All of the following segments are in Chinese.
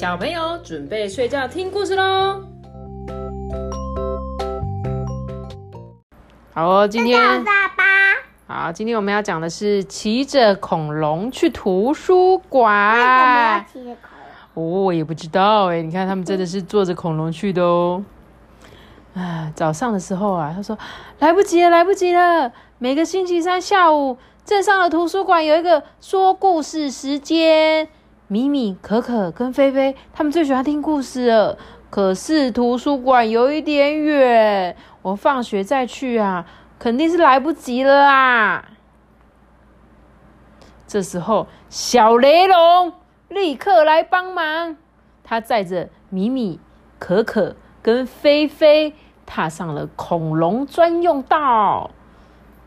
小朋友准备睡觉听故事喽。好哦，今天爸爸，好，今天我们要讲的是骑着恐龙去图书为什么要馆。骑着恐龙？哦，我也不知道哎，你看他们真的是坐着恐龙去的哦。啊，早上的时候啊，他说来不及了，来不及了。每个星期三下午，镇上的图书馆有一个说故事时间。米米、可可跟菲菲他们最喜欢听故事了。可是图书馆有一点远，我放学再去啊，肯定是来不及了啊。这时候，小雷龙立刻来帮忙。他载着米米、可可跟菲菲踏上了恐龙专用道。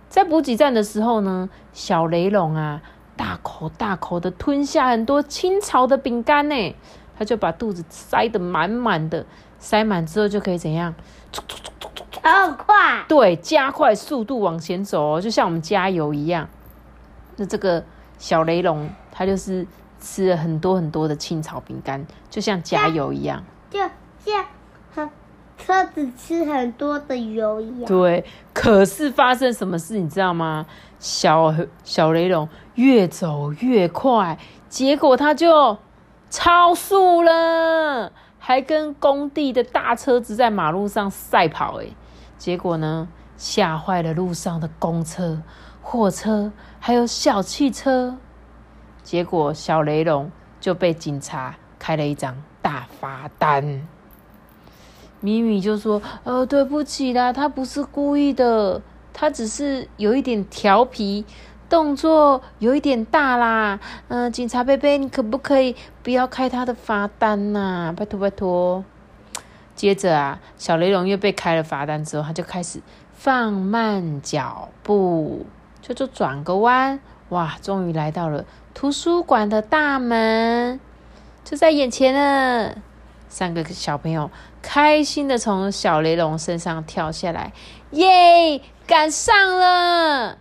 在补给站的时候呢，小雷龙啊，大口大口的吞下很多清朝的饼干呢，他就把肚子塞得满满的，塞满之后就可以怎样？很快，对，加快速度往前走哦，就像我们加油一样。那这个小雷龙，它就是吃了很多很多的青草饼干，就像加油一样。就像和车子吃很多的油一样。对，可是发生什么事你知道吗？小小雷龙越走越快，结果他就超速了，还跟工地的大车子在马路上赛跑、欸，结果呢，吓坏了路上的公车、货车，还有小汽车。结果小雷龙就被警察开了一张大罚单。米米就说：“呃，对不起啦，他不是故意的，他只是有一点调皮，动作有一点大啦。嗯、警察贝贝，你可不可以不要开他的罚单呐、拜托拜托。”接着啊，小雷龙又被开了罚单之后，他就开始放慢脚步，就就转个弯，哇，终于来到了图书馆的大门，就在眼前了。三个小朋友开心的从小雷龙身上跳下来，耶，赶上了！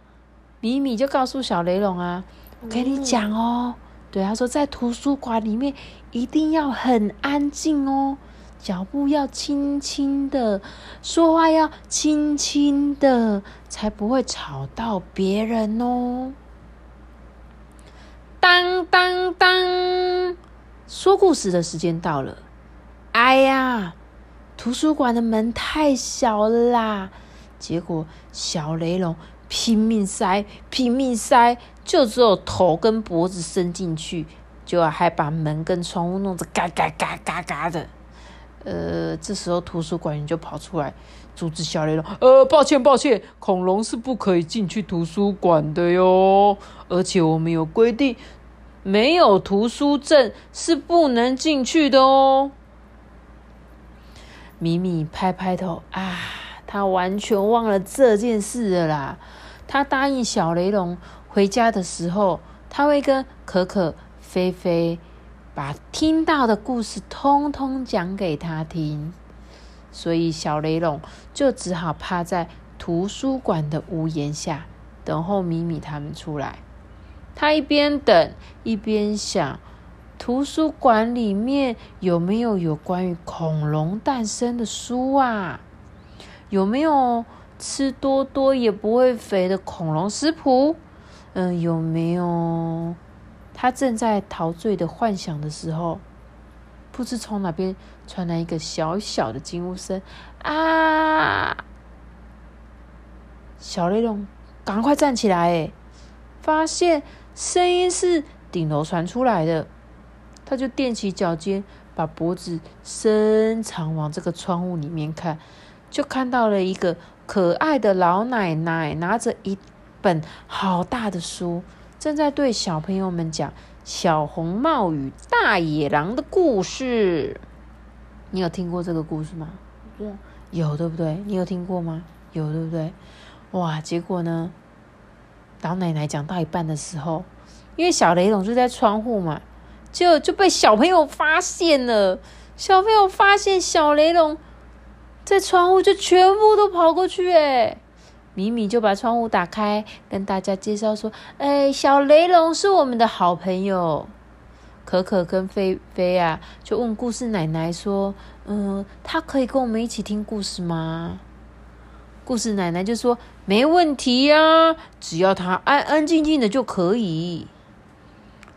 米米就告诉小雷龙啊，我跟你讲哦，对，他说在图书馆里面一定要很安静哦，脚步要轻轻的，说话要轻轻的，才不会吵到别人哦。当当当，说故事的时间到了。哎呀，图书馆的门太小了啦！结果小雷龙拼命塞，拼命塞，就只有头跟脖子伸进去，就还把门跟窗户弄得嘎嘎嘎嘎嘎的。呃，这时候图书馆员就跑出来阻止小雷龙。呃，抱歉抱歉，恐龙是不可以进去图书馆的哟，而且我们有规定，没有图书证是不能进去的哦。米米拍拍头啊，他完全忘了这件事了啦。他答应小雷龙回家的时候，他会跟可可、菲菲把听到的故事通通讲给他听。所以小雷龙就只好趴在图书馆的屋檐下，等候米米他们出来。他一边等一边想。图书馆里面有没有有关于恐龙诞生的书啊？有没有吃多多也不会肥的恐龙食谱？嗯，有没有？他正在陶醉的幻想的时候，不知从哪边传来一个小小的惊呼声啊！小雷龙赶快站起来，哎，发现声音是顶楼传出来的。他就踮起脚尖，把脖子伸长往这个窗户里面看，就看到了一个可爱的老奶奶拿着一本好大的书，正在对小朋友们讲《小红帽与大野狼》的故事。你有听过这个故事吗？有，对不对？你有听过吗？有，对不对？哇！结果呢，老奶奶讲到一半的时候，因为小雷总是在窗户嘛。就就被小朋友发现了，小朋友发现小雷龙在窗户，就全部都跑过去。哎，米米就把窗户打开，跟大家介绍说：“哎，小雷龙是我们的好朋友。”可可跟菲菲啊，就问故事奶奶说：“嗯，他可以跟我们一起听故事吗？”故事奶奶就说：“没问题呀，只要他安安静静的就可以。”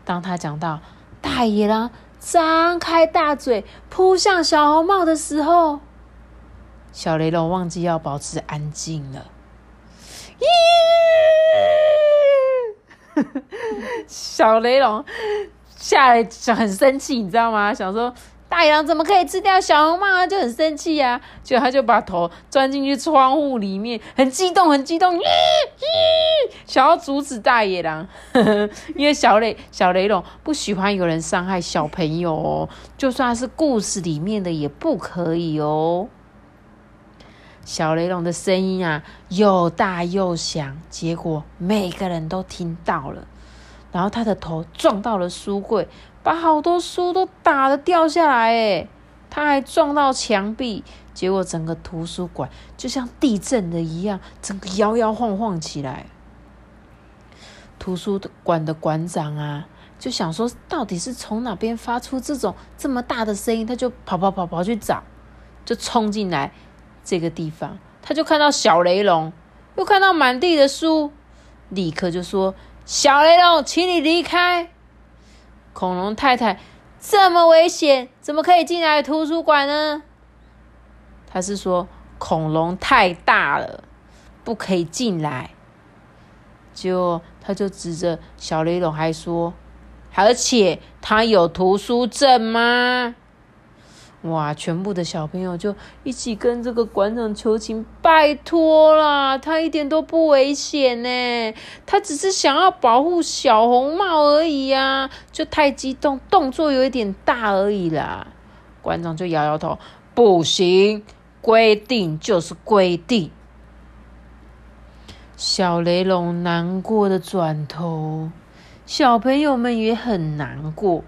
当他讲到大野狼张开大嘴扑向小红帽的时候，小雷龙忘记要保持安静了。咦，小雷龙吓很生气，你知道吗？想说。大野狼怎么可以吃掉小红帽啊？就很生气呀，就他就把头钻进去窗户里面，很激动，很激动，想要阻止大野狼。因为小雷小雷龙不喜欢有人伤害小朋友哦，就算是故事里面的也不可以哦。小雷龙的声音啊，又大又响，结果每个人都听到了。然后他的头撞到了书柜。把好多书都打的掉下来，哎，他还撞到墙壁，结果整个图书馆就像地震的一样，整个摇摇晃晃起来。图书馆的馆长啊，就想说，到底是从哪边发出这种这么大的声音？他就跑跑跑跑去找，就冲进来这个地方，他就看到小雷龙，又看到满地的书，立刻就说：“小雷龙，请你离开。”恐龙太太这么危险，怎么可以进来图书馆呢？他是说恐龙太大了，不可以进来。就他就指着小雷龙，还说，而且他有图书证吗？哇！全部的小朋友就一起跟这个馆长求情，拜托啦，他一点都不危险呢，他只是想要保护小红帽而已呀，就太激动，动作有一点大而已啦。馆长就摇摇头，不行，规定就是规定。小雷龙难过的转头，小朋友们也很难过，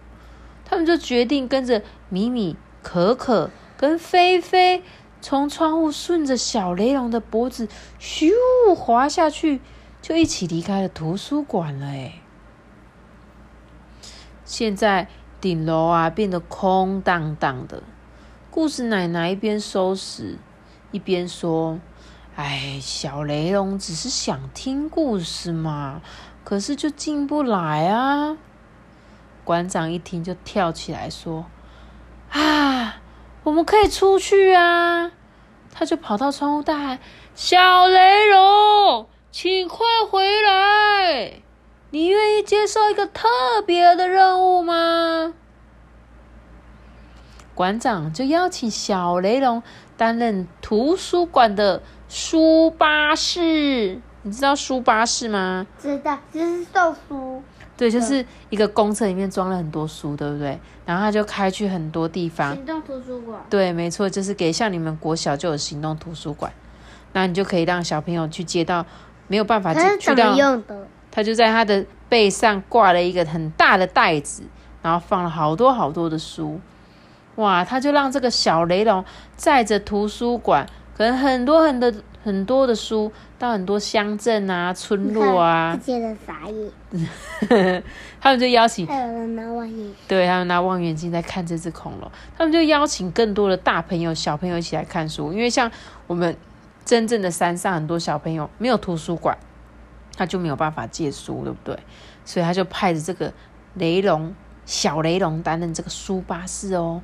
他们就决定跟着米米。可可跟菲菲从窗户顺着小雷龙的脖子咻滑下去，就一起离开了图书馆了。哎，现在顶楼啊变得空荡荡的。故事奶奶一边收拾一边说：“哎，小雷龙只是想听故事嘛，可是就进不来啊。”馆长一听就跳起来说。我们可以出去啊！他就跑到窗户大喊：“小雷龙，请快回来！你愿意接受一个特别的任务吗？”馆长就邀请小雷龙担任图书馆的书巴士。你知道书巴士吗？知道，就是送书。对，就是一个公车里面装了很多书，对不对？然后他就开去很多地方。行动图书馆。对，没错，就是给像你们国小就有行动图书馆，那你就可以让小朋友去接到没有办法去到。用的？他就在他的背上挂了一个很大的袋子，然后放了好多好多的书。哇，他就让这个小雷龙载着图书馆，可能很多很多很多的书。到很多乡镇啊、村落啊，接着傻眼。他们就邀请，还有人拿望远镜，对他们拿望远镜在看这只恐龙。他们就邀请更多的大朋友、小朋友一起来看书，因为像我们真正的山上很多小朋友没有图书馆，他就没有办法借书，对不对？所以他就派着这个雷龙小雷龙担任这个书巴士哦。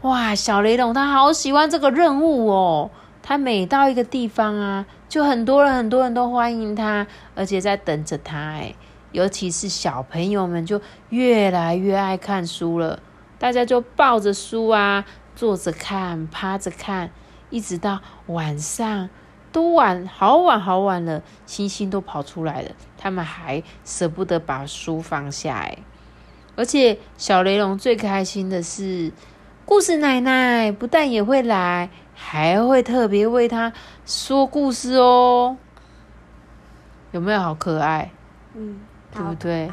哇，小雷龙他好喜欢这个任务哦。他每到一个地方啊，就很多人很多人都欢迎他，而且在等着他。哎，尤其是小朋友们就越来越爱看书了，大家就抱着书啊，坐着看，趴着看，一直到晚上都晚好晚好晚了，星星都跑出来了，他们还舍不得把书放下。哎，而且小雷龙最开心的是，故事奶奶不但也会来。还会特别为他说故事哦，有没有好可爱？嗯，对不对？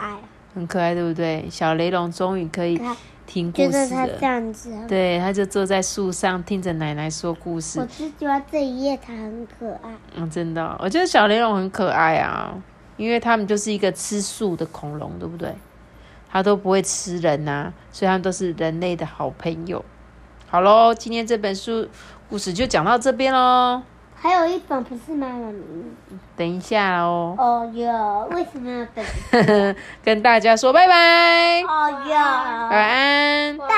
很可爱，对不对？小雷龙终于可以听故事了。这样子，对，他就坐在树上听着奶奶说故事。我是觉得这一页它很可爱。嗯，真的，我觉得小雷龙很可爱啊，因为他们就是一个吃素的恐龙，对不对？他都不会吃人呐、所以他们都是人类的好朋友。好喽，今天这本书故事就讲到这边喽。还有一本不是妈妈咪？等一下哦，哦哟，为什么要等？跟大家说拜拜，哦哟，晚安。大。